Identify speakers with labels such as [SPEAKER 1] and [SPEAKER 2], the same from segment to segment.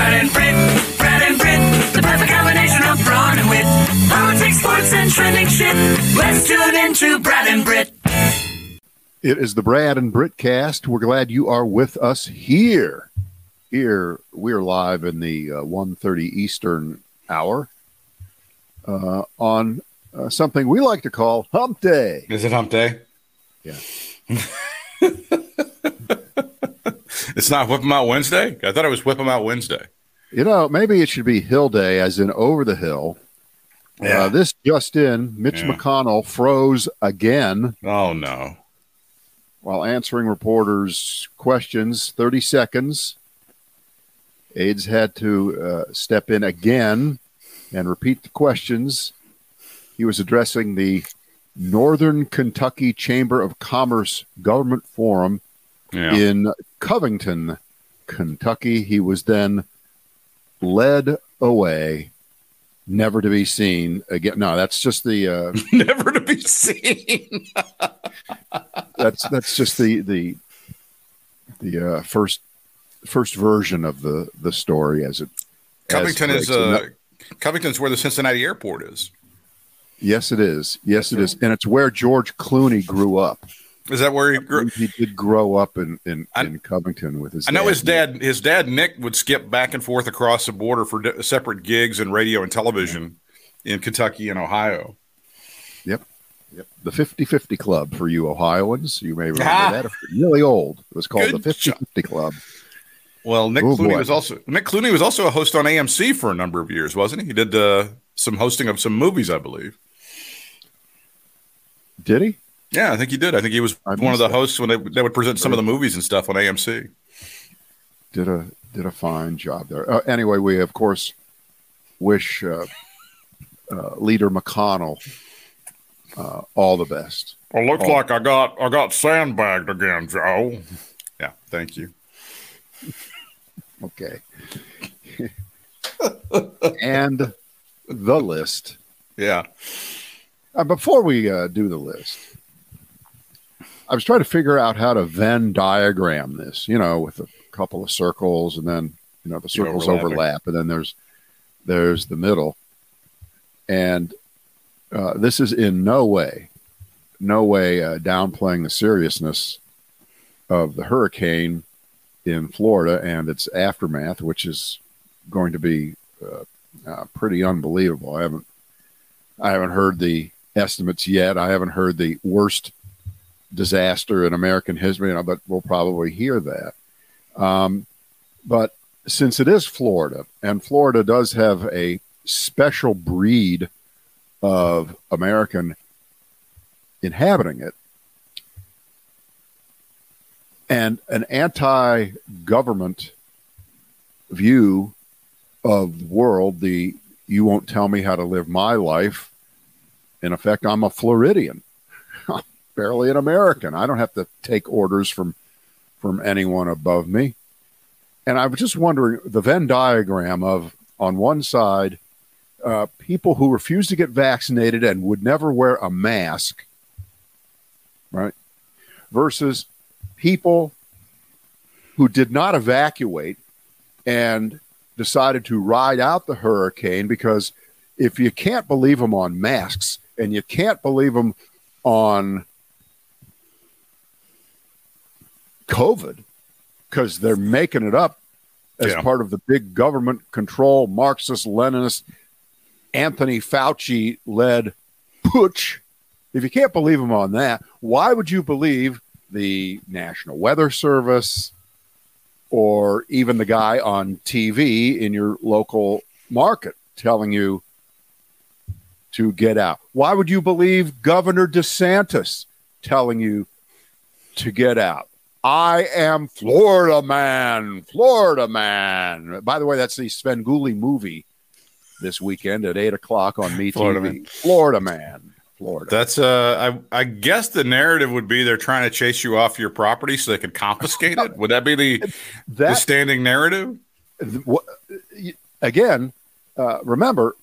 [SPEAKER 1] Brad and Brit, Brad and Brit, the perfect combination of brawn and wit. Politics, sports, and trending shit. Let's tune into Brad and Brit.
[SPEAKER 2] It is the Brad and Brit cast. We're glad you are with us here. Here we're live in the uh, 1.30 Eastern hour uh, on uh, something we like to call Hump Day.
[SPEAKER 3] Is it Hump Day?
[SPEAKER 2] Yeah.
[SPEAKER 3] It's not Whip 'em Out Wednesday? I thought it was Whip 'em Out Wednesday.
[SPEAKER 2] You know, maybe it should be Hill Day, as in over the hill.
[SPEAKER 3] Yeah.
[SPEAKER 2] Uh, this just in, Mitch
[SPEAKER 3] Yeah.
[SPEAKER 2] McConnell froze again
[SPEAKER 3] Oh, no.
[SPEAKER 2] while answering reporters' questions. 30 seconds. Aides had to uh, step in again and repeat the questions. He was addressing the Northern Kentucky Chamber of Commerce Government Forum
[SPEAKER 3] Yeah.
[SPEAKER 2] in Covington, Kentucky. He was then led away, never to be seen again. No, that's just the uh,
[SPEAKER 3] Never to be seen.
[SPEAKER 2] that's that's just the the the uh, first first version of the the story as it.
[SPEAKER 3] Covington is
[SPEAKER 2] breaks. And
[SPEAKER 3] uh,
[SPEAKER 2] that-
[SPEAKER 3] Covington's where the Cincinnati airport is.
[SPEAKER 2] yes, it is. Yes, it is, and it's where George Clooney grew up.
[SPEAKER 3] Is that where he grew?
[SPEAKER 2] He did grow up in in,
[SPEAKER 3] I-
[SPEAKER 2] in Covington with his.
[SPEAKER 3] I know his dad. His dad Nick would skip back and forth across the border for di- separate gigs in radio and television in Kentucky and Ohio.
[SPEAKER 2] Yep. Yep. The 50 50 Club for you Ohioans. You may remember
[SPEAKER 3] Ah.
[SPEAKER 2] that. Really old. It was called
[SPEAKER 3] Good
[SPEAKER 2] the 50 50 Club.
[SPEAKER 3] Well, Nick
[SPEAKER 2] Oh,
[SPEAKER 3] Clooney
[SPEAKER 2] boy.
[SPEAKER 3] was also Nick Clooney was also a host on AMC for a number of years, wasn't he? He did uh, some hosting of some movies, I believe.
[SPEAKER 2] Did he?
[SPEAKER 3] Yeah, I think he did. I think he was
[SPEAKER 2] I
[SPEAKER 3] one of the
[SPEAKER 2] that.
[SPEAKER 3] hosts when they, they would present some of the movies and stuff on AMC.
[SPEAKER 2] Did a did a fine job there. Uh, anyway, we of course wish uh, uh, Leader McConnell uh, all the best.
[SPEAKER 3] Well, looks
[SPEAKER 2] Oh.
[SPEAKER 3] like I got I got sandbagged again, Joe. Yeah, thank you.
[SPEAKER 2] Okay. and the list.
[SPEAKER 3] Yeah,
[SPEAKER 2] Uh, before we uh, do the list, I was trying to figure out how to Venn diagram this, you know, with a couple of circles and then, you know, the circles overlap and then there's there's the middle. And uh, this is in no way, no way uh, downplaying the seriousness of the hurricane in Florida and its aftermath, which is going to be uh, uh, pretty unbelievable. I haven't I haven't heard the estimates yet. I haven't heard the worst disaster in American history, but we'll probably hear that. Um, but since it is Florida, and Florida does have a special breed of American inhabiting it, and an anti government view of the world, the you won't tell me how to live my life. In effect, I'm a Floridian, barely an American. I don't have to take orders from from anyone above me. And I was just wondering the Venn diagram of on one side, uh, people who refuse to get vaccinated and would never wear a mask, right? Versus people who did not evacuate and decided to ride out the hurricane because if you can't believe them on masks and you can't believe them on COVID because they're making it up as
[SPEAKER 3] Yeah.
[SPEAKER 2] part of the big government control Marxist Leninist Anthony Fauci led putsch. If you can't believe them on that, why would you believe the National Weather Service or even the guy on TV in your local market telling you to get out? Why would you believe Governor DeSantis telling you to get out? I am Florida man, Florida man. By the way, that's the Svengoolie movie this weekend at eight o'clock on Me
[SPEAKER 3] Florida
[SPEAKER 2] TV.
[SPEAKER 3] Man.
[SPEAKER 2] Florida man, Florida.
[SPEAKER 3] that's uh, I I guess the narrative would be they're trying to chase you off your property so they could confiscate it. Would that be the the standing narrative?
[SPEAKER 2] what, again, uh, remember,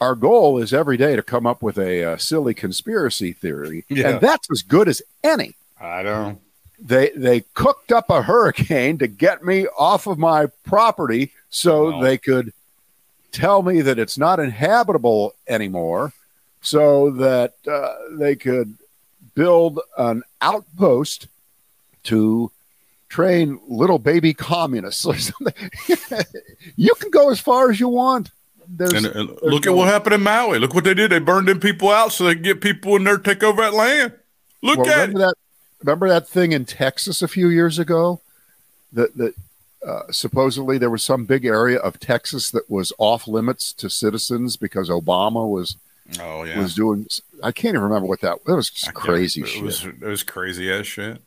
[SPEAKER 2] our goal is every day to come up with a uh, silly conspiracy theory,
[SPEAKER 3] Yeah.
[SPEAKER 2] and that's as good as any.
[SPEAKER 3] I don't.
[SPEAKER 2] They they cooked up a hurricane to get me off of my property so
[SPEAKER 3] Wow.
[SPEAKER 2] they could tell me that it's not inhabitable anymore so that uh, they could build an outpost to train little baby communists or something you can go as far as you want there's,
[SPEAKER 3] And, and look at what happened in Maui. Look what they did. They burned them people out so they could get people in there to take over that land. Look
[SPEAKER 2] well,
[SPEAKER 3] at
[SPEAKER 2] remember that remember that thing in Texas a few years ago that that uh, supposedly there was some big area of Texas that was off limits to citizens because Obama was.
[SPEAKER 3] Oh yeah,
[SPEAKER 2] was doing I can't even remember what that it was just crazy
[SPEAKER 3] it
[SPEAKER 2] shit.
[SPEAKER 3] Was, it was crazy as shit.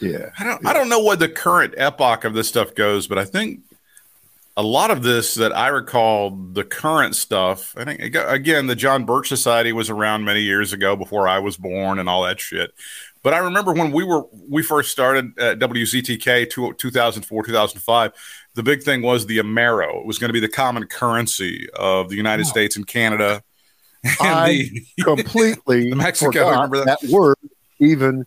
[SPEAKER 2] yeah.
[SPEAKER 3] I don't I don't know what the current epoch of this stuff goes, but I think a lot of this that I recall, the current stuff. I think again, the John Birch Society was around many years ago before I was born and all that shit. But I remember when we were we first started at WZTK two, 2004 2005. The big thing was the Amero. It was going to be the common currency of the United
[SPEAKER 2] Wow.
[SPEAKER 3] States and Canada. And
[SPEAKER 2] I
[SPEAKER 3] the-
[SPEAKER 2] Completely
[SPEAKER 3] The Mexico,
[SPEAKER 2] forgot
[SPEAKER 3] remember that?
[SPEAKER 2] that word even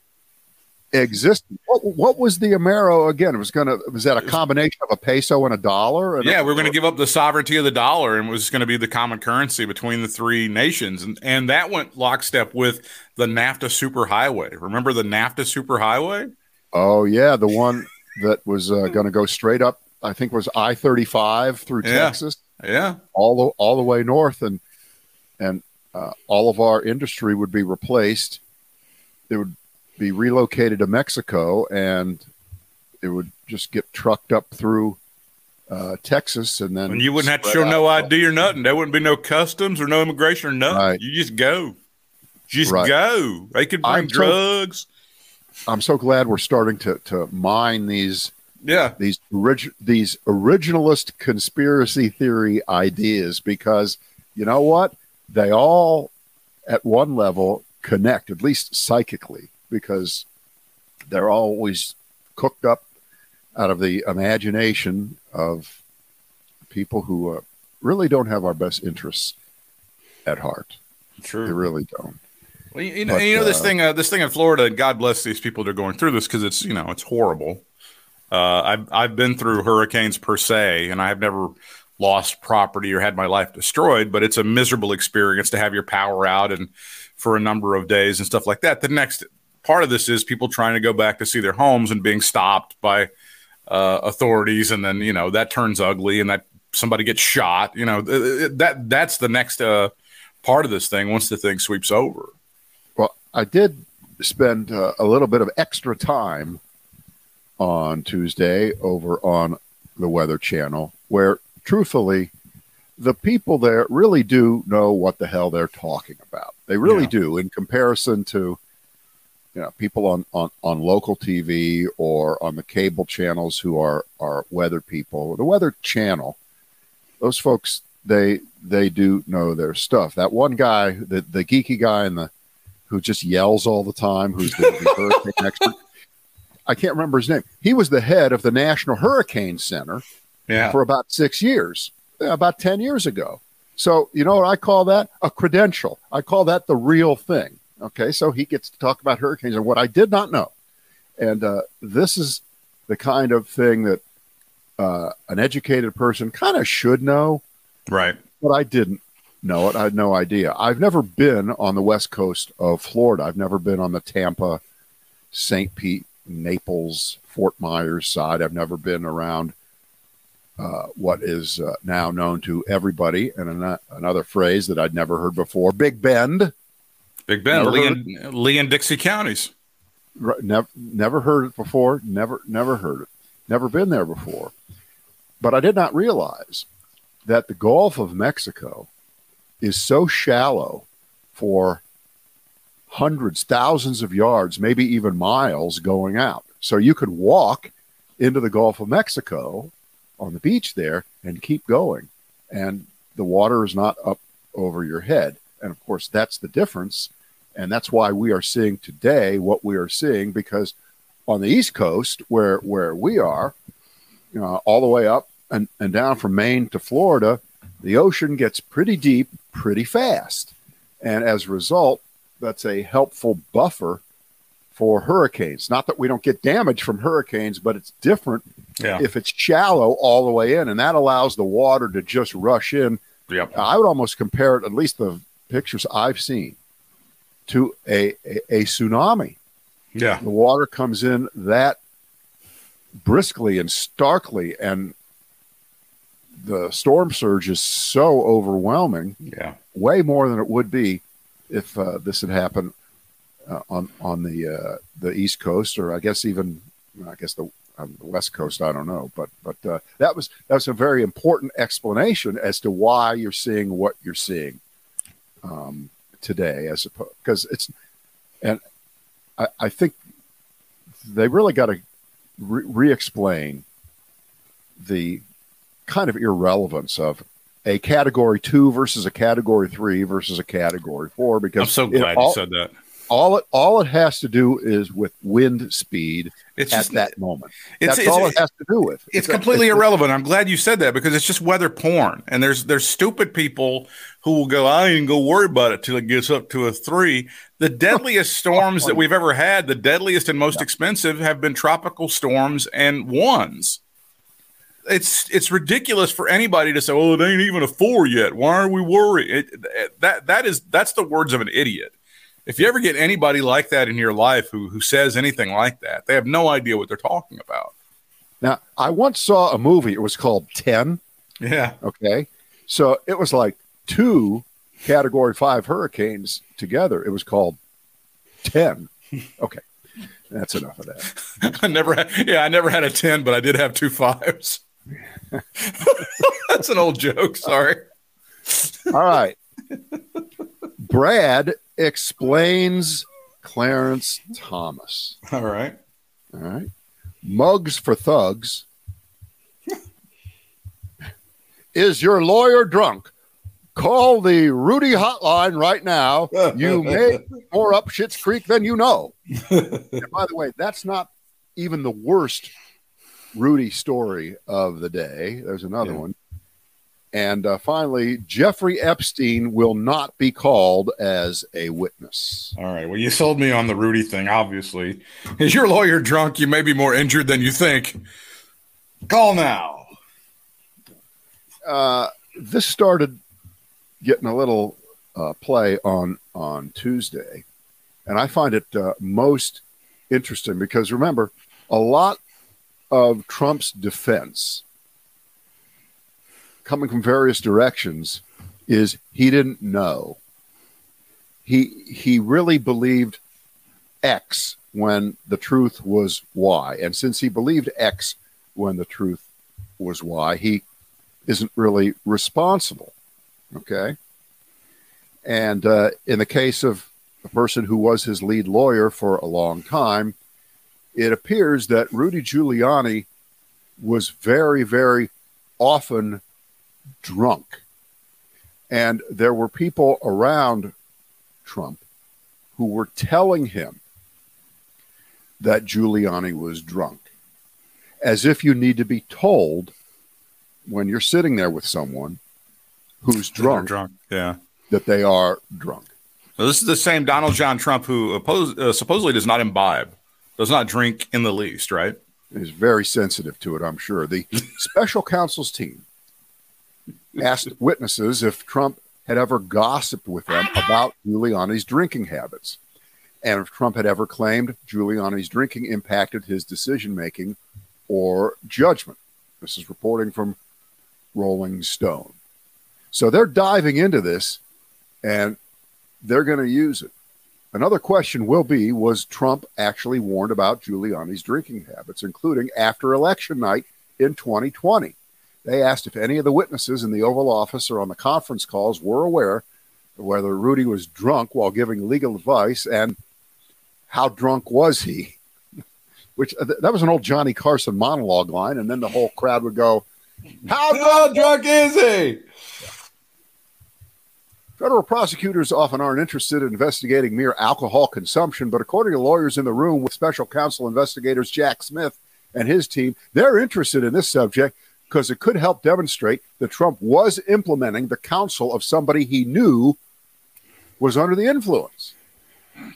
[SPEAKER 2] existed. What, what was the Amero again? It was gonna was that a combination of a peso and a dollar? And
[SPEAKER 3] Yeah, we are going to give up the sovereignty of the dollar, and it was going to be the common currency between the three nations, and and that went lockstep with the NAFTA superhighway. Remember the NAFTA superhighway?
[SPEAKER 2] Oh yeah, the one that was uh, going to go straight up. I think was I thirty five through
[SPEAKER 3] Yeah.
[SPEAKER 2] Texas,
[SPEAKER 3] Yeah,
[SPEAKER 2] all the all the way north, and and uh, all of our industry would be replaced. It would be relocated to Mexico, and it would just get trucked up through uh, Texas, and then
[SPEAKER 3] and you wouldn't have to show no. ID or nothing. There wouldn't be no customs or no immigration or nothing.
[SPEAKER 2] Right.
[SPEAKER 3] You just go, just
[SPEAKER 2] Right.
[SPEAKER 3] go. They could bring
[SPEAKER 2] I'm so-
[SPEAKER 3] drugs.
[SPEAKER 2] I'm so glad we're starting to to mine these
[SPEAKER 3] yeah,
[SPEAKER 2] these orig- these originalist conspiracy theory ideas because you know what they all at one level connect at least psychically because they're always cooked up out of the imagination of people who uh, really don't have our best interests at heart
[SPEAKER 3] True, they
[SPEAKER 2] really don't
[SPEAKER 3] Well, you, know,
[SPEAKER 2] But,
[SPEAKER 3] you know this
[SPEAKER 2] uh,
[SPEAKER 3] thing, uh, this thing in Florida. God bless these people that are going through this because it's you know it's horrible. Uh, I've I've been through hurricanes per se, and I have never lost property or had my life destroyed. But it's a miserable experience to have your power out and for a number of days and stuff like that. The next part of this is people trying to go back to see their homes and being stopped by uh, authorities, and then you know that turns ugly, and that somebody gets shot. You know th- th- that that's the next uh, part of this thing once the thing sweeps over.
[SPEAKER 2] Well, I did spend uh, a little bit of extra time on Tuesday over on the Weather Channel, where truthfully, the people there really do know what the hell they're talking about. They really
[SPEAKER 3] Yeah.
[SPEAKER 2] do, in comparison to you know people on, on, on local TV or on the cable channels who are are weather people. The Weather Channel, those folks they they do know their stuff. That one guy, the the geeky guy in the who just yells all the time, who's the, the hurricane expert. I can't remember his name. He was the head of the National Hurricane Center
[SPEAKER 3] Yeah.
[SPEAKER 2] for about six years, about 10 years ago. So, you know what I call that? A credential. I call that the real thing. Okay. So he gets to talk about hurricanes and what I did not know. And uh, this is the kind of thing that uh, an educated person kind of should know,
[SPEAKER 3] Right.
[SPEAKER 2] but I didn't know it. I had no idea. I've never been on the west coast of Florida. I've never been on the Tampa, St. Pete, Naples, Fort Myers side. I've never been around uh, what is uh, now known to everybody, and an- another phrase that I'd never heard before: Big Bend.
[SPEAKER 3] Big Bend,
[SPEAKER 2] Never
[SPEAKER 3] Lee and, Lee and Dixie counties.
[SPEAKER 2] Right, never, never heard it before. Never, never heard it. Never been there before. But I did not realize that the Gulf of Mexico is so shallow for hundreds, thousands of yards, maybe even miles going out. So you could walk into the Gulf of Mexico on the beach there and keep going. And the water is not up over your head. And of course, that's the difference. And that's why we are seeing today what we are seeing because on the East Coast, where, where we are, you know, all the way up and, and down from Maine to Florida, the ocean gets pretty deep pretty fast. And as a result, that's a helpful buffer for hurricanes. Not that we don't get damage from hurricanes, but it's different
[SPEAKER 3] Yeah.
[SPEAKER 2] if it's shallow all the way in, and that allows the water to just rush in.
[SPEAKER 3] Yep.
[SPEAKER 2] I would almost compare it, at least the pictures I've seen, to a, a, a tsunami.
[SPEAKER 3] Yeah.
[SPEAKER 2] The water comes in that briskly and starkly, and the storm surge is so overwhelming,
[SPEAKER 3] Yeah.
[SPEAKER 2] way more than it would be if uh, this had happened uh, on on the uh, the East Coast, or I guess even I guess the on the West Coast. I don't know, but but uh, that was that was a very important explanation as to why you're seeing what you're seeing um, today, as opposed because it's and I, I think they really got to re- re-explain the kind of irrelevance of a category two versus a category three versus a category four because
[SPEAKER 3] I'm so glad
[SPEAKER 2] all,
[SPEAKER 3] you said that.
[SPEAKER 2] All it all it has to do is with wind speed
[SPEAKER 3] It's
[SPEAKER 2] at
[SPEAKER 3] just
[SPEAKER 2] that moment.
[SPEAKER 3] it's-
[SPEAKER 2] That's
[SPEAKER 3] it's-
[SPEAKER 2] all it has to do with.
[SPEAKER 3] it's completely irrelevant. I'm glad you said that because it's just weather porn, and there's there's stupid people who will go, I ain't gonna worry about it till it gets up to a three. The deadliest storms that we've ever had, the deadliest and most expensive, have been tropical storms and ones. It's it's ridiculous for anybody to say, "Well, it ain't even a four yet. Why are we worried?" It- that that is that's the words of an idiot. If you ever get anybody like that in your life who who says anything like that, they have no idea what they're talking about.
[SPEAKER 2] Now, I once saw a movie. It was called Ten.
[SPEAKER 3] Yeah.
[SPEAKER 2] Okay, so it was like two Category Five hurricanes together. It was called Ten. Okay, that's enough of that.
[SPEAKER 3] I never had, yeah, I never had a 10, but I did have two fives. That's an old joke. Sorry.
[SPEAKER 2] All right. Brad explains Clarence Thomas.
[SPEAKER 3] All right.
[SPEAKER 2] All right. Mugs for thugs. Is your lawyer drunk? Call the Rudy hotline right now. You may more up Shit's Creek than you know. And by the way, that's not even the worst Rudy story of the day. There's another
[SPEAKER 3] Yeah.
[SPEAKER 2] one. And uh, finally, Jeffrey Epstein will not be called as a witness.
[SPEAKER 3] All right. Well, you sold me on the Rudy thing, obviously. Is your lawyer drunk? You may be more injured than you think. Call now.
[SPEAKER 2] uh, this started getting a little uh, play on on Tuesday, and I find it uh, most interesting because remember, a lot of Trump's defense coming from various directions is he didn't know. He he really believed X when the truth was Y, and since he believed X when the truth was Y, he isn't really responsible. Okay. And uh, in the case of a person who was his lead lawyer for a long time, it appears that Rudy Giuliani was very, very often drunk. And there were people around Trump who were telling him that Giuliani was drunk, as if you need to be told when you're sitting there with someone who's drunk,
[SPEAKER 3] Drunk. Yeah.
[SPEAKER 2] that they are drunk.
[SPEAKER 3] Now, this is the same Donald John Trump who oppose, uh, supposedly does not imbibe, does not drink in the least, right?
[SPEAKER 2] Is very sensitive to it, I'm sure. The special counsel's team asked witnesses if Trump had ever gossiped with them about Giuliani's drinking habits and if Trump had ever claimed Giuliani's drinking impacted his decision making or judgment. This is reporting from Rolling Stone. So they're diving into this and they're going to use it. Another question will be Was Trump actually warned about Giuliani's drinking habits, including after election night in 2020? They asked if any of the witnesses in the Oval Office or on the conference calls were aware whether Rudy was drunk while giving legal advice and how drunk was he? Which uh, th- that was an old Johnny Carson monologue line, and then the whole crowd would go, How drunk
[SPEAKER 3] drunk is he?
[SPEAKER 2] Federal prosecutors often aren't interested in investigating mere alcohol consumption, but according to lawyers in the room with special counsel investigators Jack Smith and his team, they're interested in this subject because it could help demonstrate that Trump was implementing the counsel of somebody he knew was under the influence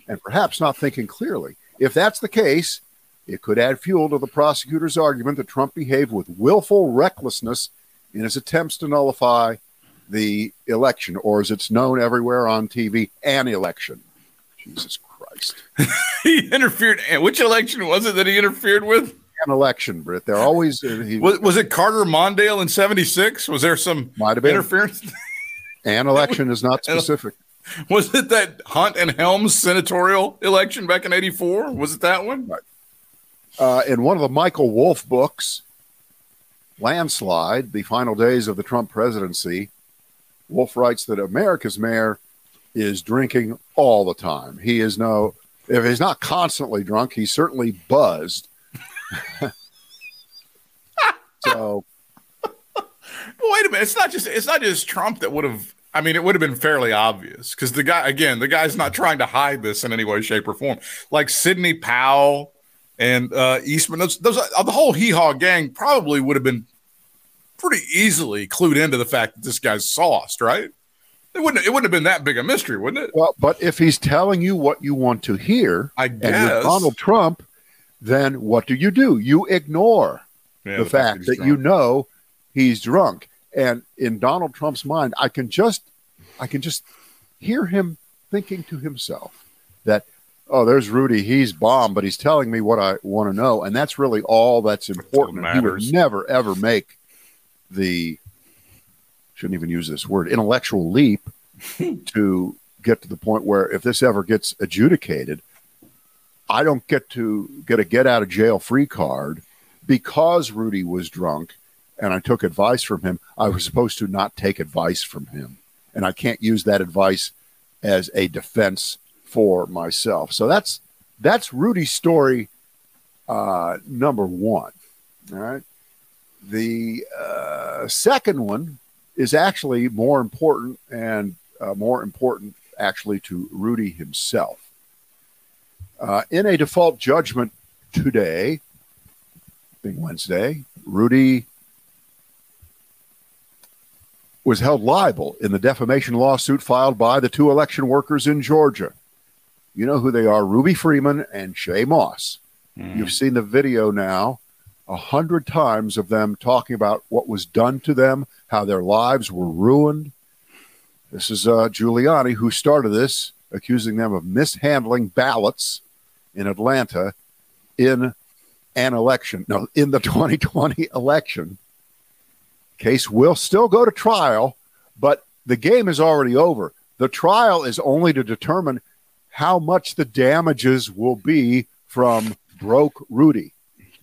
[SPEAKER 2] and perhaps not thinking clearly. If that's the case, it could add fuel to the prosecutor's argument that Trump behaved with willful recklessness in his attempts to nullify the election, or as it's known everywhere on TV, an election. Jesus Christ.
[SPEAKER 3] he interfered. Which election was it that he interfered with?
[SPEAKER 2] An election, Britt. They're always. Uh, he,
[SPEAKER 3] Was, was it Carter Mondale in 76? Was there some
[SPEAKER 2] Might have been.
[SPEAKER 3] interference?
[SPEAKER 2] an election is not specific.
[SPEAKER 3] Was it that Hunt and Helms senatorial election back in 84? Was it that one?
[SPEAKER 2] Uh, in one of the Michael Wolff books, Landslide, The Final Days of the Trump Presidency, Wolff writes that America's mayor is drinking all the time. He is no, if he's not constantly drunk, he's certainly buzzed. so,
[SPEAKER 3] Wait a minute. It's not just it's not just Trump that would have I mean, it would have been fairly obvious because the guy, again, the guy's not trying to hide this in any way, shape, or form. Like Sidney Powell and uh, Eastman, those, those uh, the whole hee haw gang probably would have been pretty easily clued into the fact that this guy's sauced, right? It wouldn't. It wouldn't have been that big a mystery, wouldn't it?
[SPEAKER 2] well, but if he's telling you what you want to hear,
[SPEAKER 3] I guess.
[SPEAKER 2] Donald Trump, then what do you do? You ignore
[SPEAKER 3] Yeah,
[SPEAKER 2] the fact that
[SPEAKER 3] drunk.
[SPEAKER 2] you know he's drunk. And in Donald Trump's mind, I can just I can just hear him thinking to himself that, oh, there's Rudy, he's bomb, but he's telling me what I want to know. And that's really all that's important.
[SPEAKER 3] what
[SPEAKER 2] he would never ever make the shouldn't even use this word, intellectual leap to get to the point where if this ever gets adjudicated, I don't get to get a get out of jail free card because Rudy was drunk and I took advice from him. I was supposed to not take advice from him. And I can't use that advice as a defense for myself. So that's that's Rudy's story uh, number one. All right. The uh, second one is actually more important and uh, more important actually to Rudy himself. Uh, in a default judgment today, being Wednesday, Rudy was held liable in the defamation lawsuit filed by the two election workers in Georgia. You know who they are Ruby Freeman and Shaye Moss. You've seen the video now a hundred times of them talking about what was done to them, how their lives were ruined. This is uh, Giuliani who started this, accusing them of mishandling ballots in Atlanta in an election. No, in the 2020 election. Case will still go to trial, but the game is already over. The trial is only to determine how much the damages will be from broke Rudy.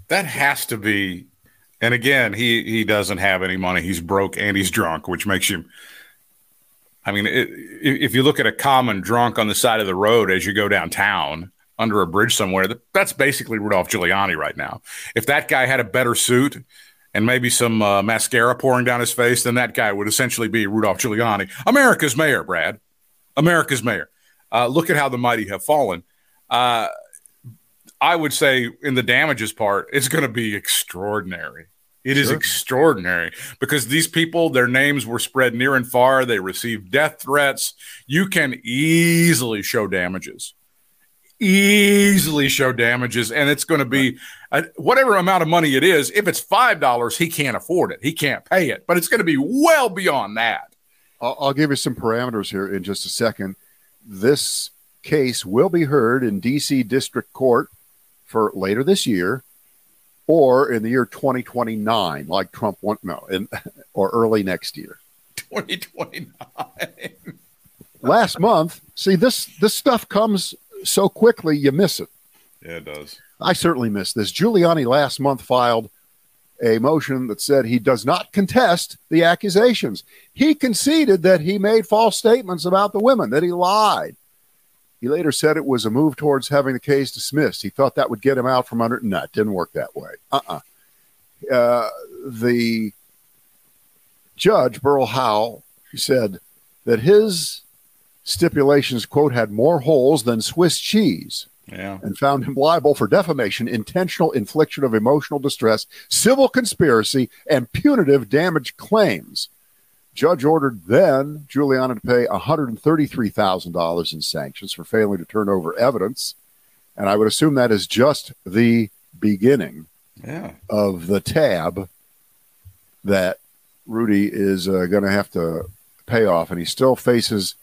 [SPEAKER 3] That has to be. And again, he he doesn't have any money. He's broke and he's drunk, which makes him. I mean, it, if you look at a common drunk on the side of the road as you go downtown under a bridge somewhere, that's basically Rudolph Giuliani right now. If that guy had a better suit and maybe some uh, mascara pouring down his face, then that guy would essentially be Rudolph Giuliani, America's mayor. Brad, America's mayor. Uh, look at how the mighty have fallen. Uh, I would say in the damages part, it's going to be extraordinary. It is
[SPEAKER 2] Sure.
[SPEAKER 3] extraordinary because these people, their names were spread near and far. They received death threats. You can easily show damages, easily show damages, and it's going to be uh, whatever amount of money it is. If it's five dollars, he can't afford it. He can't pay it, but it's going to be well beyond that.
[SPEAKER 2] I'll, I'll give you some parameters here in just a second. This case will be heard in DC District Court for later this year or in the year 2029, like Trump want no, in, or early next year.
[SPEAKER 3] Twenty twenty nine.
[SPEAKER 2] Last month, see this this stuff comes so quickly you miss it.
[SPEAKER 3] Yeah, it does.
[SPEAKER 2] I certainly missed this. Giuliani last month filed a motion that said he does not contest the accusations. He conceded that he made false statements about the women, that he lied. He later said it was a move towards having the case dismissed. He thought that would get him out from under. No, it didn't work that way. Uh-uh. Uh, the judge, Beryl Howell, said that his stipulations, quote, had more holes than Swiss cheese
[SPEAKER 3] Yeah.
[SPEAKER 2] and found him liable for defamation, intentional infliction of emotional distress, civil conspiracy, and punitive damage claims. Judge ordered then Giuliani to pay $133,000 in sanctions for failing to turn over evidence. And I would assume that is just the beginning
[SPEAKER 3] Yeah.
[SPEAKER 2] of the tab that Rudy is uh, going to have to pay off. And he still faces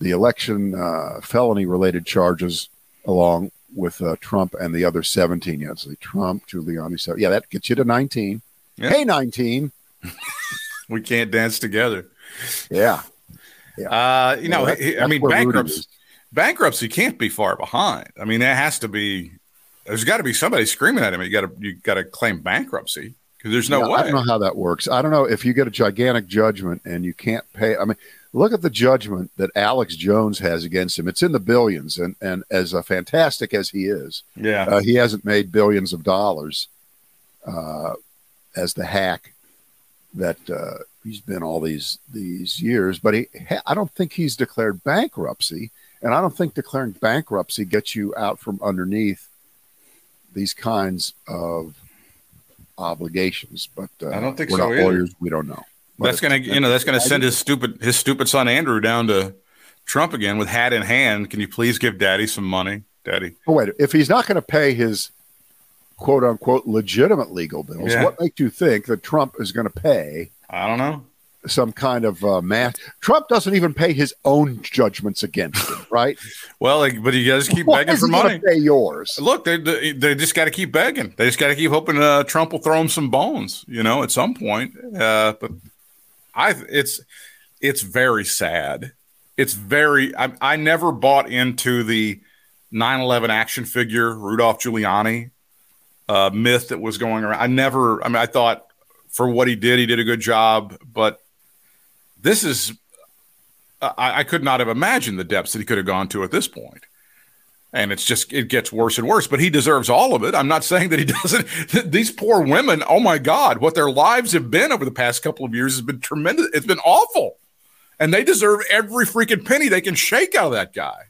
[SPEAKER 2] the election uh, felony related charges along with uh, Trump and the other 17. Yeah, so Trump, Giuliani. So, yeah, that gets you to 19.
[SPEAKER 3] Yeah.
[SPEAKER 2] Hey, 19.
[SPEAKER 3] We can't dance together.
[SPEAKER 2] Yeah.
[SPEAKER 3] Uh, you know,
[SPEAKER 2] Well, that-
[SPEAKER 3] I mean, bankruptcy, bankruptcy can't be far behind. I mean, that has to be. There's got to be somebody screaming at him. You got to you got to claim bankruptcy because there's no
[SPEAKER 2] Yeah, I don't know how that works. I don't know if you get a gigantic judgment and you can't pay. I mean, look at the judgment that Alex Jones has against him. It's in the billions, and and as uh, fantastic as he is,
[SPEAKER 3] Yeah,
[SPEAKER 2] uh, he hasn't made billions of dollars uh, as the hack that uh, he's been all these these years. But he, I don't think he's declared bankruptcy, and I don't think declaring bankruptcy gets you out from underneath these kinds of obligations. But uh,
[SPEAKER 3] I don't think so
[SPEAKER 2] lawyers; we don't know.
[SPEAKER 3] That's gonna you know that's gonna send his stupid his stupid son Andrew down to Trump again with hat in hand. Can you please give Daddy some money, Daddy?
[SPEAKER 2] Oh, wait, if he's not going to pay his quote unquote legitimate legal bills,
[SPEAKER 3] Yeah.
[SPEAKER 2] what makes you think that Trump is going to pay?
[SPEAKER 3] I don't know.
[SPEAKER 2] some kind of uh, math. Trump doesn't even pay his own judgments against him, right?
[SPEAKER 3] Well, like, but you guys keep begging for
[SPEAKER 2] he
[SPEAKER 3] money.
[SPEAKER 2] Pay yours.
[SPEAKER 3] Look, they they, they just got to keep begging. They just got to keep hoping uh, Trump will throw them some bones, you know, at some point. Uh, but I, it's it's very sad. It's very. I, I never bought into the 9/11 action figure Rudolph Giuliani uh, myth that was going around. I never. I mean, I thought for what he did, he did a good job. But this is. I, I could not have imagined the depths that he could have gone to at this point and it's just it gets worse and worse but he deserves all of it i'm not saying that he doesn't these poor women oh my god what their lives have been over the past couple of years has been tremendous it's been awful and they deserve every freaking penny they can shake out of that guy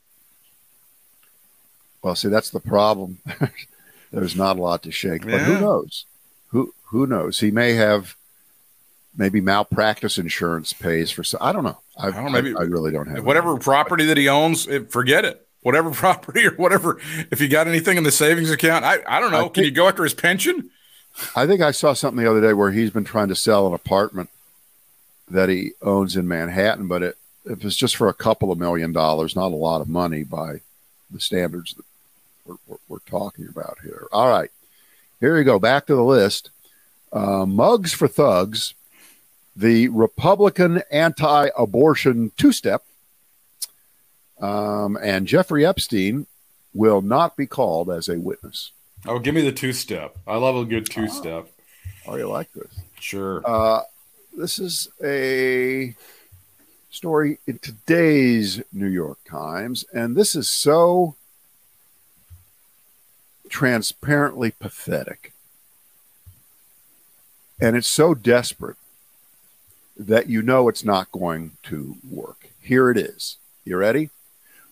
[SPEAKER 2] Well, see, that's the problem. There's not a lot to shake, but who knows? Who who knows? He may have maybe malpractice insurance pays for. So I don't know. I,
[SPEAKER 3] I don't know, maybe-
[SPEAKER 2] I, I really don't have
[SPEAKER 3] whatever property that he owns it, forget it whatever property or whatever if you got anything in the savings account i, I don't know
[SPEAKER 2] I
[SPEAKER 3] can you go after his pension
[SPEAKER 2] I think I saw something the other day where he's been trying to sell an apartment that he owns in Manhattan, but it if it's just for a couple of million dollars, not a lot of money by the standards that we're, we're, we're talking about here. All right, here you go. Back to the list. Uh, Mugs for Thugs, the Republican anti-abortion two-step, um, and Jeffrey Epstein will not be called as a witness.
[SPEAKER 3] oh give me the two-step i love a good two-step
[SPEAKER 2] Oh, you like this?
[SPEAKER 3] sure
[SPEAKER 2] Uh, this is a story in today's New York Times, and this is so transparently pathetic. And it's so desperate that you know it's not going to work. Here it is. You ready?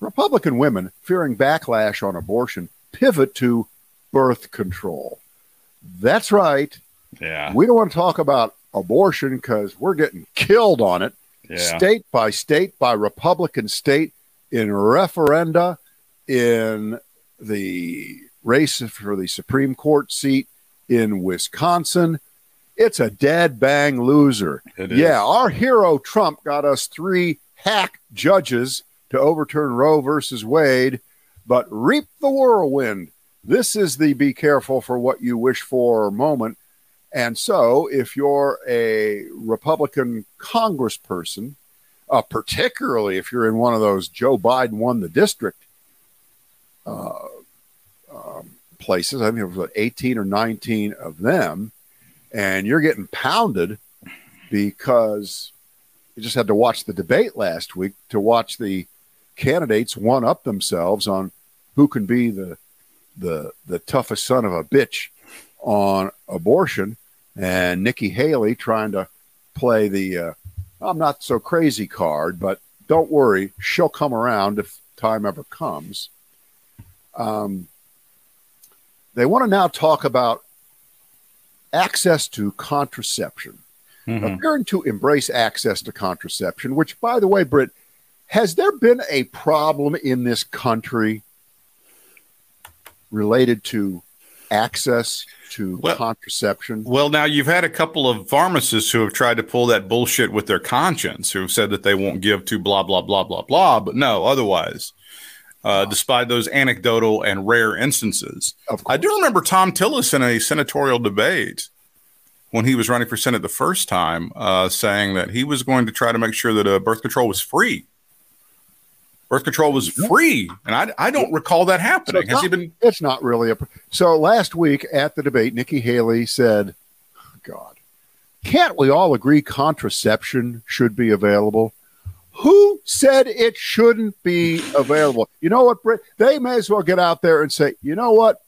[SPEAKER 2] Republican women fearing backlash on abortion pivot to birth control. That's right.
[SPEAKER 3] yeah
[SPEAKER 2] We don't want to talk about abortion because we're getting killed on it,
[SPEAKER 3] yeah
[SPEAKER 2] state by state by Republican state in referenda, in the race for the Supreme Court seat in Wisconsin. It's a dead bang loser.
[SPEAKER 3] It is.
[SPEAKER 2] Yeah, our hero Trump got us three hack judges to overturn Roe versus Wade, but reap the whirlwind. This is the be careful for what you wish for moment. And so, if you're a Republican congressperson, uh, particularly if you're in one of those Joe Biden won the district uh, um, places, I think it was what, 18 or 19 of them, and you're getting pounded because you just had to watch the debate last week to watch the candidates one up themselves on who can be the the the toughest son of a bitch on abortion and Nikki Haley trying to play the uh, I'm not so crazy card, but don't worry, she'll come around if time ever comes. Um, they want to now talk about access to contraception
[SPEAKER 3] Mhm.
[SPEAKER 2] appearing to embrace access to contraception, which, by the way, Britt, has there been a problem in this country related to access to
[SPEAKER 3] Well-
[SPEAKER 2] contraception.
[SPEAKER 3] Well, now you've had a couple of pharmacists who have tried to pull that bullshit with their conscience, who have said that they won't give to blah blah blah blah blah, but no, otherwise, uh, despite those anecdotal and rare instances, I do remember Thom Tillis in a senatorial debate when he was running for senate the first time, uh, saying that he was going to try to make sure that uh, birth control was free. Birth control was mm-hmm. free, and I, I don't recall that happening.
[SPEAKER 2] So
[SPEAKER 3] Has he been?
[SPEAKER 2] It's not really a. So last week at the debate, Nikki Haley said, oh, "God, can't we all agree contraception should be available?" Who said it shouldn't be available? You know what, Britt? They may as well get out there and say, "You know what?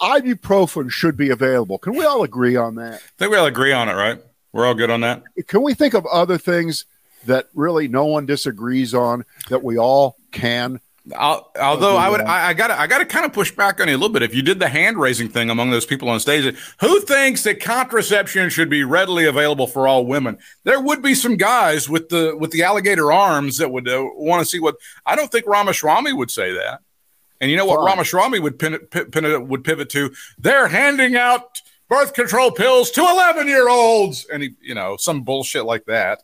[SPEAKER 2] Ibuprofen should be available." Can we all agree on that?
[SPEAKER 3] I think we all agree on it, right? We're all good on that.
[SPEAKER 2] Can we think of other things that really no one disagrees on that we all can?
[SPEAKER 3] I'll, although I would, I, I got, I got to kind of push back on you a little bit. If you did the hand raising thing among those people on stage, who thinks that contraception should be readily available for all women? There would be some guys with the with the alligator arms that would uh, want to see what. I don't think Ramaswamy would say that. And you know what
[SPEAKER 2] Fine.
[SPEAKER 3] Ramaswamy would pin, pin, pin would pivot to? They're handing out birth control pills to eleven year olds, and he, you know, some bullshit like that.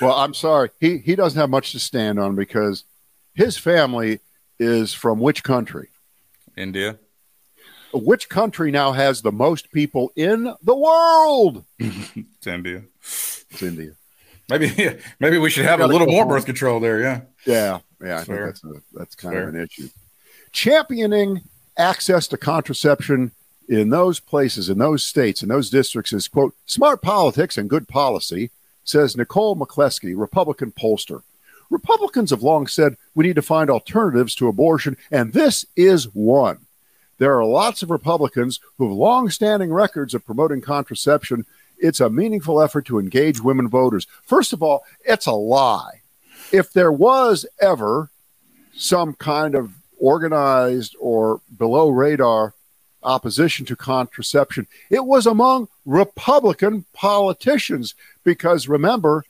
[SPEAKER 2] Well, I'm sorry. He he doesn't have much to stand on because his family is from which country?
[SPEAKER 3] India.
[SPEAKER 2] Which country now has the most people in the world?
[SPEAKER 3] It's India.
[SPEAKER 2] It's India.
[SPEAKER 3] Maybe maybe we should have a little more birth control there. Yeah.
[SPEAKER 2] Yeah, yeah. I think that's a, that's kind
[SPEAKER 3] Fair.
[SPEAKER 2] of an issue. Championing access to contraception in those places, in those states, in those districts is quote smart politics and good policy, says Nicole McCleskey, Republican pollster. Republicans have long said we need to find alternatives to abortion, and this is one. There are lots of Republicans who have long-standing records of promoting contraception. It's a meaningful effort to engage women voters. First of all, it's a lie. If there was ever some kind of organized or below radar opposition to contraception, it was among Republican politicians because remember,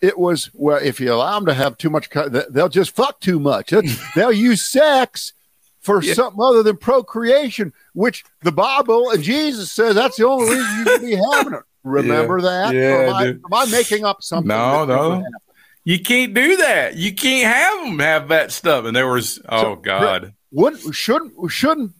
[SPEAKER 2] it was well if you allow them to have too much they'll just fuck too much they'll use sex for
[SPEAKER 3] Yeah.
[SPEAKER 2] something other than procreation which the bible and jesus says that's the only reason you can be having it remember that
[SPEAKER 3] Yeah,
[SPEAKER 2] am, I, am I making up something
[SPEAKER 3] No, no. You can't do that. You can't have them have that stuff. And there was, oh
[SPEAKER 2] So,
[SPEAKER 3] God,
[SPEAKER 2] wouldn't shouldn't shouldn't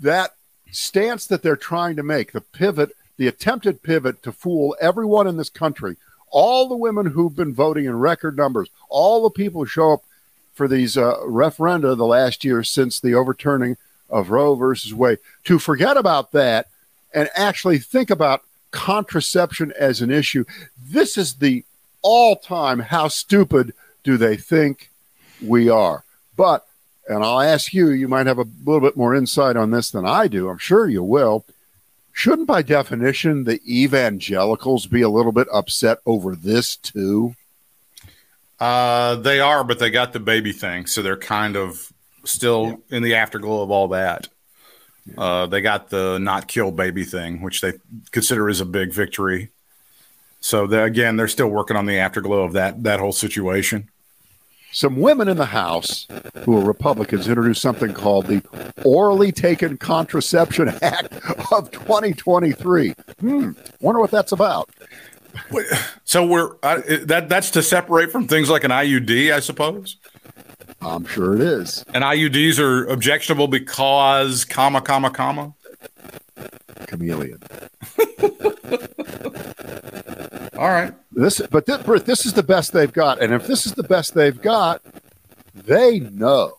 [SPEAKER 2] that stance that they're trying to make the pivot the attempted pivot to fool everyone in this country all the women who've been voting in record numbers all the people who show up for these uh, referenda the last year since the overturning of roe versus wade to forget about that and actually think about contraception as an issue. This is the all-time how stupid do they think we are. But and I'll ask you, you might have a little bit more insight on this than I do. I'm sure you will. Shouldn't, by definition, the evangelicals be a little bit upset over this too?
[SPEAKER 3] uh, they are, but they got the baby thing. So they're kind of still in the afterglow of all that. Uh, they got the not kill baby thing, which they consider is a big victory. So they, again, they're still working on the afterglow of that that whole situation.
[SPEAKER 2] Some women in the House who are Republicans introduced something called the Orally Taken Contraception Act of 2023. Hmm, wonder what that's about.
[SPEAKER 3] So we're uh, that that's to separate from things like an IUD, I suppose.
[SPEAKER 2] I'm sure it is.
[SPEAKER 3] And IUDs are objectionable because comma comma comma.
[SPEAKER 2] Chameleon.
[SPEAKER 3] All right.
[SPEAKER 2] This, but this, this is the best they've got, and if this is the best they've got, they know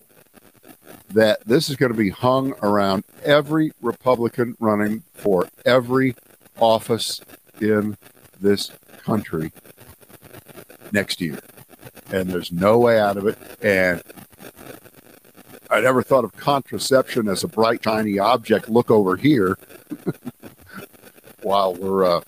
[SPEAKER 2] that this is going to be hung around every Republican running for every office in this country next year, and there's no way out of it. And I never thought of contraception as a bright, shiny object. Look over here, while we're. Uh,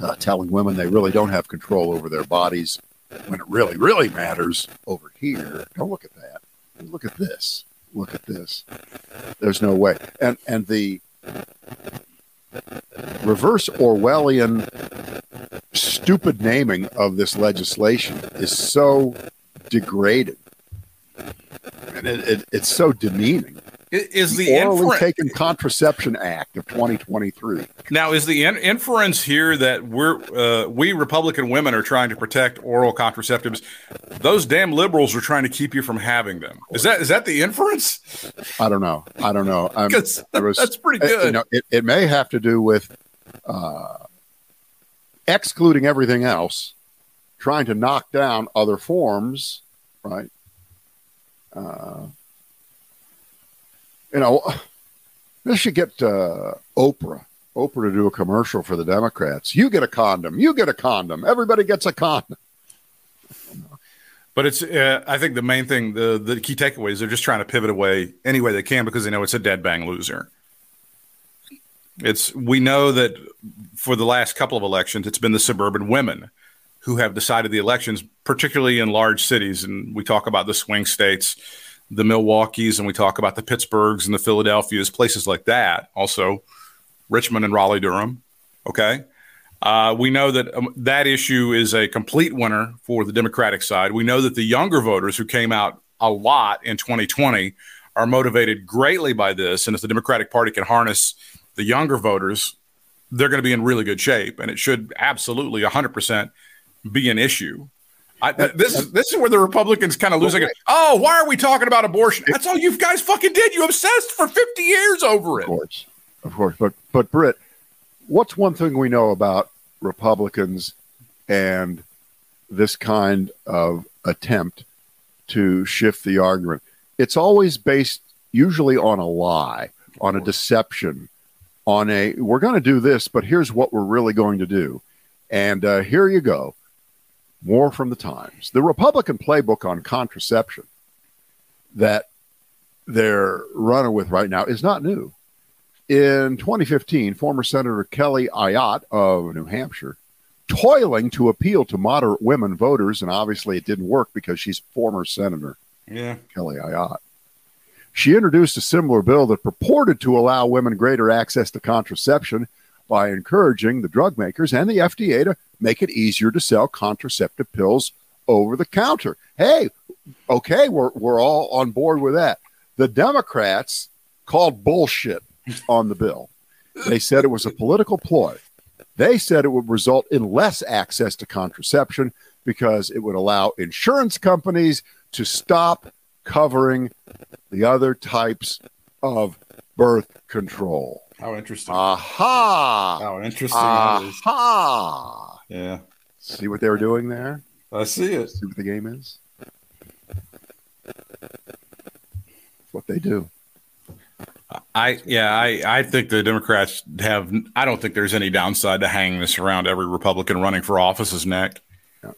[SPEAKER 2] uh, telling women they really don't have control over their bodies when it really, really matters over here. Don't look at that. Look at this. Look at this. There's no way. And and the reverse Orwellian stupid naming of this legislation is so degraded. And it, it, it's so demeaning
[SPEAKER 3] Is the
[SPEAKER 2] orally
[SPEAKER 3] inference
[SPEAKER 2] taken contraception act of 2023.
[SPEAKER 3] now? Is the in- inference here that we're uh, we Republican women are trying to protect oral contraceptives? Those damn liberals are trying to keep you from having them. Is that is that the inference?
[SPEAKER 2] I don't know. I don't know. There was-
[SPEAKER 3] that's pretty
[SPEAKER 2] uh, You know, it, it may have to do with uh, excluding everything else, trying to knock down other forms, right? Uh, you know, this should get uh, Oprah. Oprah to do a commercial for the Democrats. You get a condom. You get a condom. Everybody gets a condom.
[SPEAKER 3] But it's uh, I think the main thing, the the key takeaway is they're just trying to pivot away any way they can because they know it's a dead bang loser. It's we know that for the last couple of elections, it's been the suburban women who have decided the elections, particularly in large cities. And we talk about the swing states, the Milwaukee's, and we talk about the Pittsburghs and the Philadelphias, places like that. Also, Richmond and Raleigh Durham. Okay. Uh, we know that um, that issue is a complete winner for the Democratic side. We know that the younger voters who came out a lot in 2020 are motivated greatly by this. And if the Democratic Party can harness the younger voters, they're going to be in really good shape. And it should absolutely 100% be an issue. I, this is this is where the Republicans kind of lose. Like, oh, why are we talking about abortion? That's all you guys fucking did. You obsessed for 50 years over it.
[SPEAKER 2] Of course, of course. But but Britt, what's one thing we know about Republicans and this kind of attempt to shift the argument? It's always based usually on a lie, on a deception, on a we're going to do this, but here's what we're really going to do. And uh, here you go. More from the Times. The Republican playbook on contraception that they're running with right now is not new. In 2015, former Senator Kelly Ayotte of New Hampshire, toiling to appeal to moderate women voters, and obviously it didn't work because she's former Senator
[SPEAKER 3] Yeah.
[SPEAKER 2] Kelly Ayotte. She introduced a similar bill that purported to allow women greater access to contraception by encouraging the drug makers and the FDA to make it easier to sell contraceptive pills over the counter. Hey, okay, we're, we're all on board with that. The Democrats called bullshit on the bill. They said it was a political ploy. They said it would result in less access to contraception because it would allow insurance companies to stop covering the other types of birth control.
[SPEAKER 3] How interesting.
[SPEAKER 2] Aha!
[SPEAKER 3] How interesting.
[SPEAKER 2] Aha!
[SPEAKER 3] Yeah.
[SPEAKER 2] See what they were doing there?
[SPEAKER 3] I see it.
[SPEAKER 2] See what the game is? That's what they do.
[SPEAKER 3] I yeah, I, I think the Democrats have I don't think there's any downside to hanging this around every Republican running for office's neck.
[SPEAKER 2] Yeah.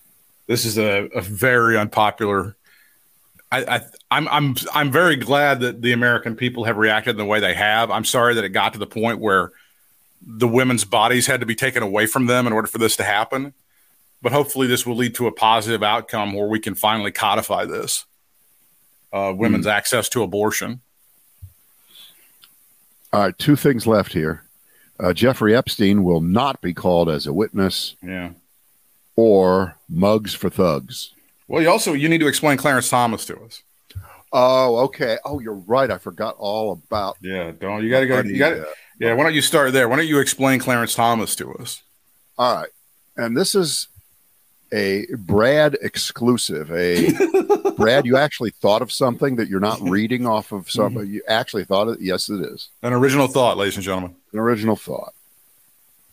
[SPEAKER 3] This is a, a very unpopular I, I I'm I'm I'm very glad that the American people have reacted in the way they have. I'm sorry that it got to the point where the women's bodies had to be taken away from them in order for this to happen. But hopefully this will lead to a positive outcome where we can finally codify this. Uh, women's access to abortion.
[SPEAKER 2] All right, two things left here. Uh, Jeffrey Epstein will not be called as a witness
[SPEAKER 3] Yeah.
[SPEAKER 2] or mugs for thugs.
[SPEAKER 3] Well, you also you need to explain Clarence Thomas to us.
[SPEAKER 2] Oh, okay. Oh, you're right. I forgot all about.
[SPEAKER 3] Yeah, don't you got to go? You got
[SPEAKER 2] uh,
[SPEAKER 3] Yeah, why don't you start there? Why don't you explain Clarence Thomas to us?
[SPEAKER 2] All right, and this is a Brad exclusive. A Brad, you actually thought of something that you're not reading off of something. You actually thought of it. Yes, it is
[SPEAKER 3] An original thought, ladies and gentlemen.
[SPEAKER 2] an original thought.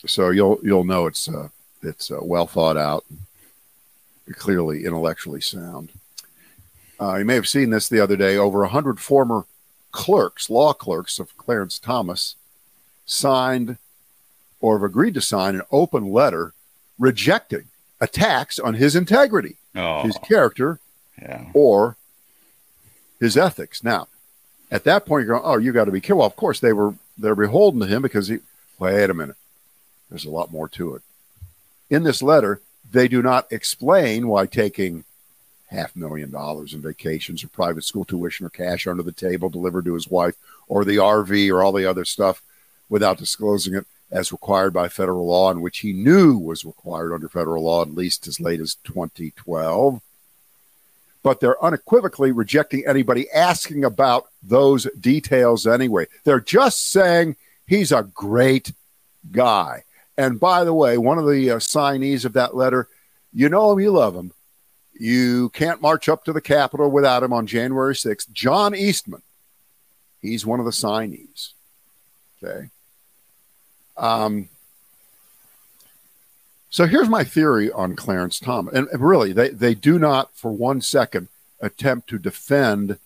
[SPEAKER 2] So you'll you'll know it's uh, it's uh, well thought out, clearly intellectually sound. Uh, you may have seen this the other day. Over a hundred former clerks, law clerks of Clarence Thomas, signed or have agreed to sign an open letter rejecting attacks on his integrity,
[SPEAKER 3] Oh,
[SPEAKER 2] his character,
[SPEAKER 3] yeah.
[SPEAKER 2] or his ethics. Now, at that point, you're going, "Oh, you got to be careful." Well, of course, they were they're beholden to him because he. Wait a minute, there's a lot more to it. In this letter, they do not explain why taking half million dollars in vacations or private school tuition or cash under the table delivered to his wife or the RV or all the other stuff without disclosing it as required by federal law, and which he knew was required under federal law at least as late as 2012 but they're unequivocally rejecting anybody asking about those details anyway. They're just saying he's a great guy. And by the way, one of the uh, signees of that letter, you know him, you love him. You can't march up to the Capitol without him on January 6th. John Eastman, he's one of the signees. Okay. Um, so here's my theory on Clarence Thomas. And really, they, they do not for one second attempt to defend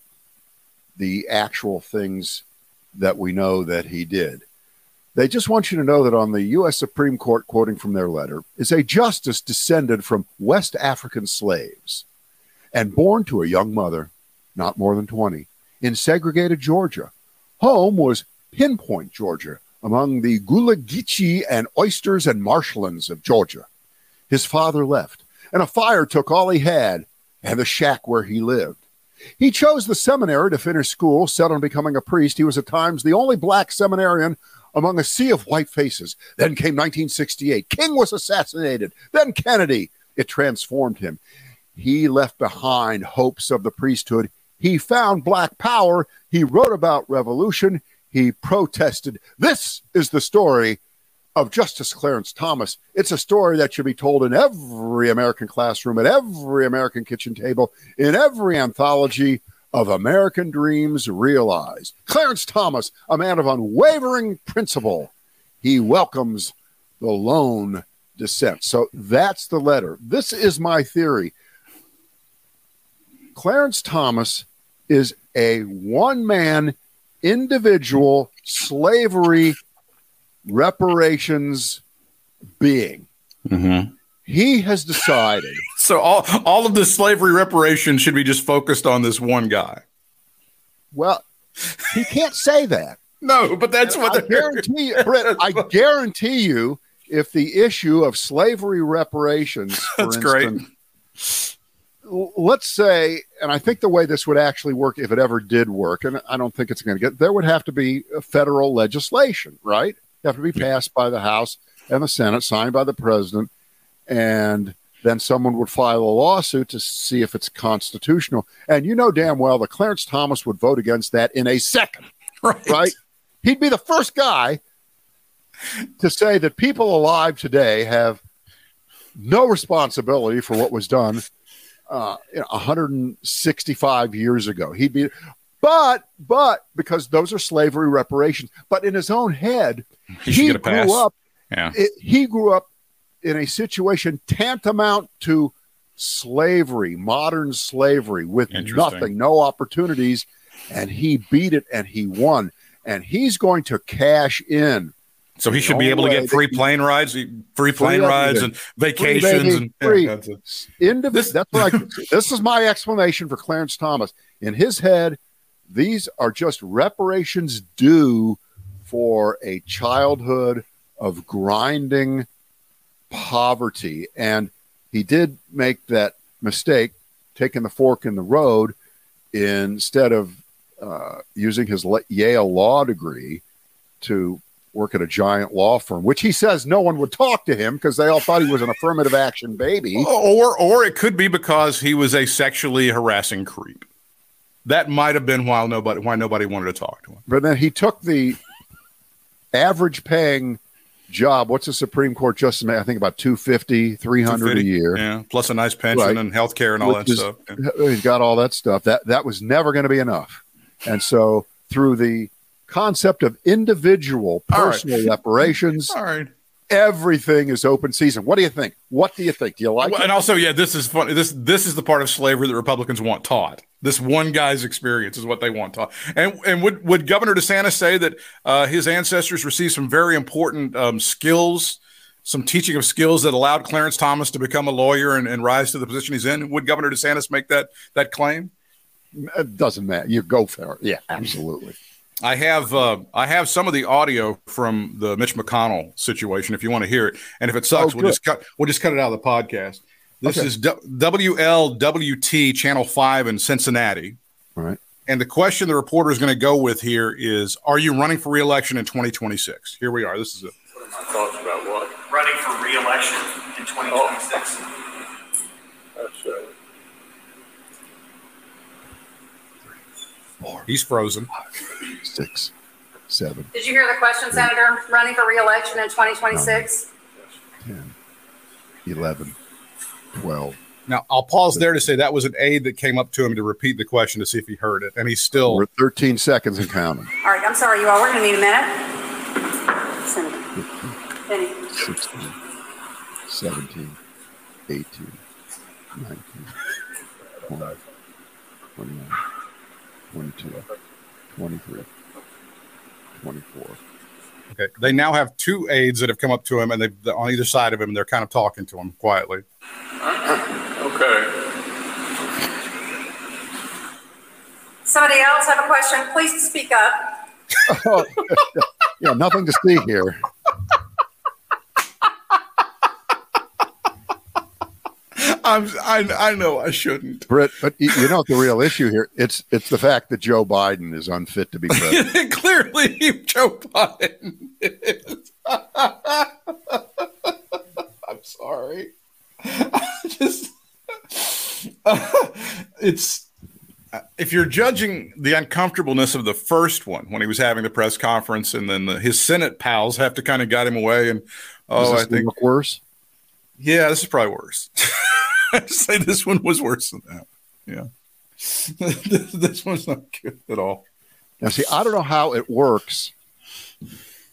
[SPEAKER 2] the actual things that we know that he did. They just want you to know that on the U.S. Supreme Court, quoting from their letter, is a justice descended from West African slaves and born to a young mother, not more than 20, in segregated Georgia. Home was Pinpoint, Georgia, among the Gullah Geechee and oysters and marshlands of Georgia. His father left, and a fire took all he had and the shack where he lived. He chose the seminary to finish school, set on becoming a priest. He was at times the only black seminarian among a sea of white faces. Then came 1968. King was assassinated. Then Kennedy. It transformed him. He left behind hopes of the priesthood. He found black power. He wrote about revolution. He protested. This is the story of Justice Clarence Thomas. It's a story that should be told in every American classroom, at every American kitchen table, in every anthology of American dreams realized. Clarence Thomas, a man of unwavering principle, he welcomes the lone dissent. So that's the letter. This is my theory. Clarence Thomas is a one man individual slavery reparations being.
[SPEAKER 3] Mm-hmm.
[SPEAKER 2] He has decided.
[SPEAKER 3] So all all of the slavery reparations should be just focused on this one guy.
[SPEAKER 2] Well, he can't say that.
[SPEAKER 3] No, but that's what
[SPEAKER 2] I guarantee you, Britt, I guarantee you, if the issue of slavery reparations, for
[SPEAKER 3] That's
[SPEAKER 2] instance, l- let's say, and I think the way this would actually work, if it ever did work, and I don't think it's going to get, there would have to be federal legislation, right? It have to be passed by the House and the Senate, signed by the president, and then someone would file a lawsuit to see if it's constitutional. And you know damn well that Clarence Thomas would vote against that in a second,
[SPEAKER 3] right.
[SPEAKER 2] right? He'd be the first guy to say that people alive today have no responsibility for what was done uh, you know, 165 years ago. He'd be, but but because those are slavery reparations. But in his own head,
[SPEAKER 3] He
[SPEAKER 2] he
[SPEAKER 3] pass.
[SPEAKER 2] grew up.
[SPEAKER 3] Yeah.
[SPEAKER 2] It, he grew up in a situation tantamount to slavery, modern slavery, with nothing, no opportunities, and he beat it and he won. And he's going to cash in.
[SPEAKER 3] So he should be able to get free plane rides, free plane rides, and vacations, and
[SPEAKER 2] free.
[SPEAKER 3] Yeah, that's it.
[SPEAKER 2] Indiv-
[SPEAKER 3] This-
[SPEAKER 2] that's I, this is my explanation for Clarence Thomas. In his head, these are just reparations due for a childhood of grinding poverty. And he did make that mistake, taking the fork in the road instead of uh, using his Yale law degree to work at a giant law firm, which he says no one would talk to him because they all thought he was an affirmative action baby.
[SPEAKER 3] Or or it could be because he was a sexually harassing creep. That might have been why nobody why nobody wanted to talk to him.
[SPEAKER 2] But then he took the average paying job. What's a Supreme Court justice? I think about 250, 300 a year.
[SPEAKER 3] Yeah, plus a nice pension
[SPEAKER 2] Right.
[SPEAKER 3] and health care and all
[SPEAKER 2] Which
[SPEAKER 3] that
[SPEAKER 2] is-
[SPEAKER 3] stuff. Yeah.
[SPEAKER 2] He's got all that stuff. That that was never going to be enough. And so through the concept of individual
[SPEAKER 3] All right.
[SPEAKER 2] personal reparations,
[SPEAKER 3] All right.
[SPEAKER 2] everything is open season. What do you think? What do you think? Do you like
[SPEAKER 3] Well,
[SPEAKER 2] it?
[SPEAKER 3] and also, yeah, this is funny. This this is the part of slavery that Republicans want taught. This one guy's experience is what they want taught. And and would would Governor DeSantis say that uh, his ancestors received some very important um, skills, some teaching of skills that allowed Clarence Thomas to become a lawyer and, and rise to the position he's in? Would Governor DeSantis make that that claim?
[SPEAKER 2] It doesn't matter. You go for it. Yeah, absolutely.
[SPEAKER 3] I have uh, I have some of the audio from the Mitch McConnell situation. If you want to hear it, and if it sucks,
[SPEAKER 2] Oh,
[SPEAKER 3] we'll just cut we'll just cut it out of the podcast. This
[SPEAKER 2] Okay.
[SPEAKER 3] is w- WLWT Channel Five in Cincinnati,
[SPEAKER 2] All right.
[SPEAKER 3] and the question the reporter is going to go with here is: Are you running for reelection in 2026? Here we are. This is it.
[SPEAKER 4] What are My thoughts about what?
[SPEAKER 5] running for re-election in 2026.
[SPEAKER 4] That's right.
[SPEAKER 3] He's frozen.
[SPEAKER 2] Six, seven,
[SPEAKER 4] Did you hear the question, Senator? Running for reelection in 2026?
[SPEAKER 2] 10, 11, 12.
[SPEAKER 3] Now I'll pause there to say that was an aide that came up to him to repeat the question to see if he heard it, and he's still.
[SPEAKER 2] We're 13 seconds and counting.
[SPEAKER 4] All right, I'm sorry, you all. We're going to need a minute. Senator. Benny.
[SPEAKER 2] 16, 17, 18, 19, 20, 21, 22, 23, 24.
[SPEAKER 3] Okay. They now have two aides that have come up to him, and they've on either side of him, and they're kind of talking to him quietly.
[SPEAKER 5] Okay.
[SPEAKER 4] Somebody else have a question? Please speak up.
[SPEAKER 2] Oh, yeah, nothing to see here.
[SPEAKER 3] I'm, I, I know I shouldn't.
[SPEAKER 2] Britt, but you know the real issue here? It's it's the fact that Joe Biden is unfit to be president.
[SPEAKER 3] Clearly, Joe Biden is. I'm sorry. I just it's uh, if you're judging the uncomfortableness of the first one when he was having the press conference, and then the, his Senate pals have to kind of guide him away, and oh, I think
[SPEAKER 2] worse.
[SPEAKER 3] yeah, this is probably worse. Say this one was worse than that. Yeah, this, one's not good at all.
[SPEAKER 2] Now, see, I don't know how it works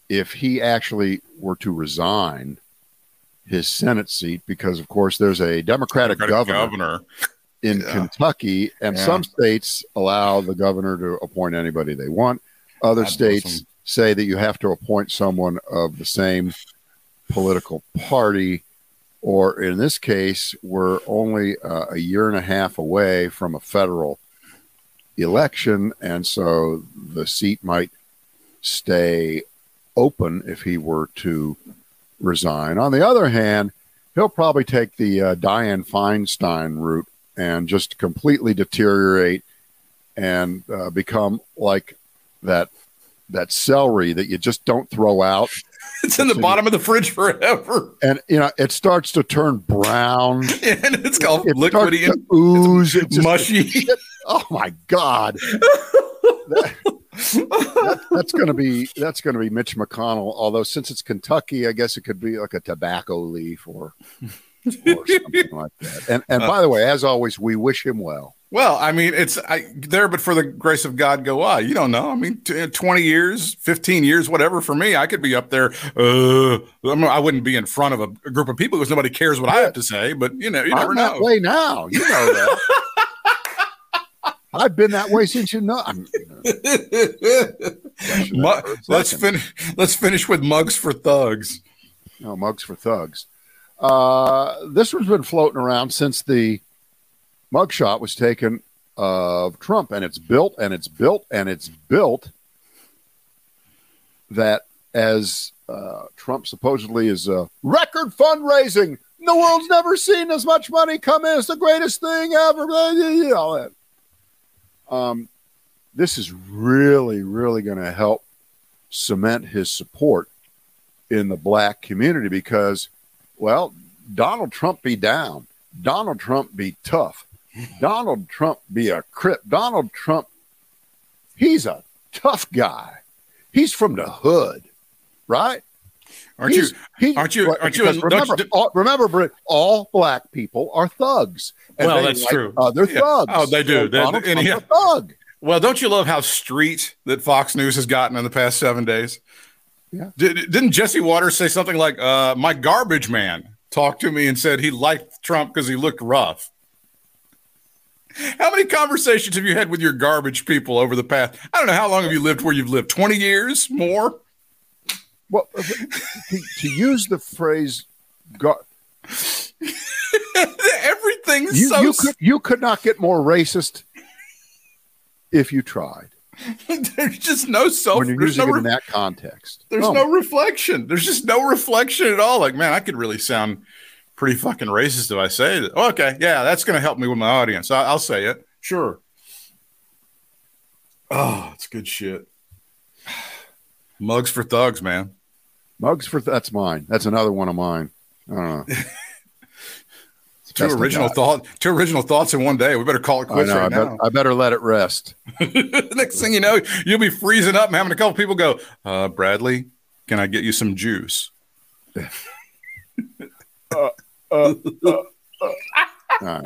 [SPEAKER 2] if he actually were to resign his Senate seat, because of course there's a Democratic,
[SPEAKER 3] Democratic
[SPEAKER 2] governor, in
[SPEAKER 3] Yeah.
[SPEAKER 2] Kentucky, and
[SPEAKER 3] Yeah.
[SPEAKER 2] some states allow the governor to appoint anybody they want. Other states
[SPEAKER 3] him.
[SPEAKER 2] say that you have to appoint someone of the same political party. Or in this case, we're only uh, a year and a half away from a federal election, and so the seat might stay open if he were to resign. On the other hand, he'll probably take the uh, Dianne Feinstein route and just completely deteriorate and uh, become like that that celery that you just don't throw out
[SPEAKER 3] It's in the bottom of the fridge forever,
[SPEAKER 2] and you know it starts to turn brown
[SPEAKER 3] and it's called
[SPEAKER 2] it
[SPEAKER 3] liquidy and
[SPEAKER 2] ooze it's
[SPEAKER 3] mushy.
[SPEAKER 2] oh my god That- that- that's going to be that's going to be Mitch McConnell. Although since it's Kentucky, I guess it could be like a tobacco leaf or, or something like that. And and by the way, as always, we wish him well.
[SPEAKER 3] Well, I mean, it's I, there, but for the grace of God, go I. You don't know. I mean, t- twenty years, fifteen years, whatever. For me, I could be up there. Uh, I, wouldn't be in front of a, a group of people because nobody cares what I have to say. But you know, you never
[SPEAKER 2] I'm that
[SPEAKER 3] know.
[SPEAKER 2] way now. You know that. I've been that way since you know. I'm,
[SPEAKER 3] Mu-
[SPEAKER 2] for a
[SPEAKER 3] let's finish. Let's finish with mugs for thugs.
[SPEAKER 2] No, mugs for thugs. Uh, this one's been floating around since the mugshot was taken of Trump, and it's built and it's built and it's built that as uh, Trump supposedly is uh, record fundraising. The world's never seen as much money come in. It's the greatest thing ever. All that. Um, this is really, really going to help cement his support in the black community because, well, Donald Trump be down. Donald Trump be tough. Donald Trump be a crip. Donald Trump, he's a tough guy. He's from the hood, right?
[SPEAKER 3] Aren't
[SPEAKER 2] He's-
[SPEAKER 3] you?
[SPEAKER 2] he-
[SPEAKER 3] aren't you- aren't you-
[SPEAKER 2] Remember,
[SPEAKER 3] you-
[SPEAKER 2] all, remember, all black people are thugs. And
[SPEAKER 3] Well, that's
[SPEAKER 2] like
[SPEAKER 3] true.
[SPEAKER 2] Other
[SPEAKER 3] Yeah.
[SPEAKER 2] thugs.
[SPEAKER 3] Oh, they do.
[SPEAKER 2] So Donald Trump's
[SPEAKER 3] yeah.
[SPEAKER 2] a thug.
[SPEAKER 3] Well, don't you love how street that Fox News has gotten in the past seven days?
[SPEAKER 2] Yeah.
[SPEAKER 3] Did, didn't Jesse Watters say something like, uh, "My garbage man talked to me and said he liked Trump because he looked rough"? How many conversations have you had with your garbage people over the past? I don't know how long have you lived where you've lived. Twenty years more.
[SPEAKER 2] Well, to, to use the phrase, gar-
[SPEAKER 3] Everything's
[SPEAKER 2] you,
[SPEAKER 3] so.
[SPEAKER 2] you could you could not get more racist if you tried
[SPEAKER 3] there's just no self.
[SPEAKER 2] when you're using
[SPEAKER 3] no,
[SPEAKER 2] it in that context.
[SPEAKER 3] there's
[SPEAKER 2] Oh,
[SPEAKER 3] no reflection. There's just no reflection at all. Like, man, I could really sound pretty fucking racist if I say that. Oh, okay, yeah, that's going to help me with my audience. I, I'll say it. Sure. Oh, it's good shit. Mugs for thugs, man.
[SPEAKER 2] mugs for that's mine. That's another one of mine. I don't know.
[SPEAKER 3] Two original thought, two original thoughts in one day. We better call it
[SPEAKER 2] I
[SPEAKER 3] quits
[SPEAKER 2] know. I,
[SPEAKER 3] right
[SPEAKER 2] bet,
[SPEAKER 3] now.
[SPEAKER 2] I better let it rest.
[SPEAKER 3] Next thing you know, you'll be freezing up and having a couple people go, uh, Bradley, can I get you some juice?
[SPEAKER 2] Uh, uh, uh, All right.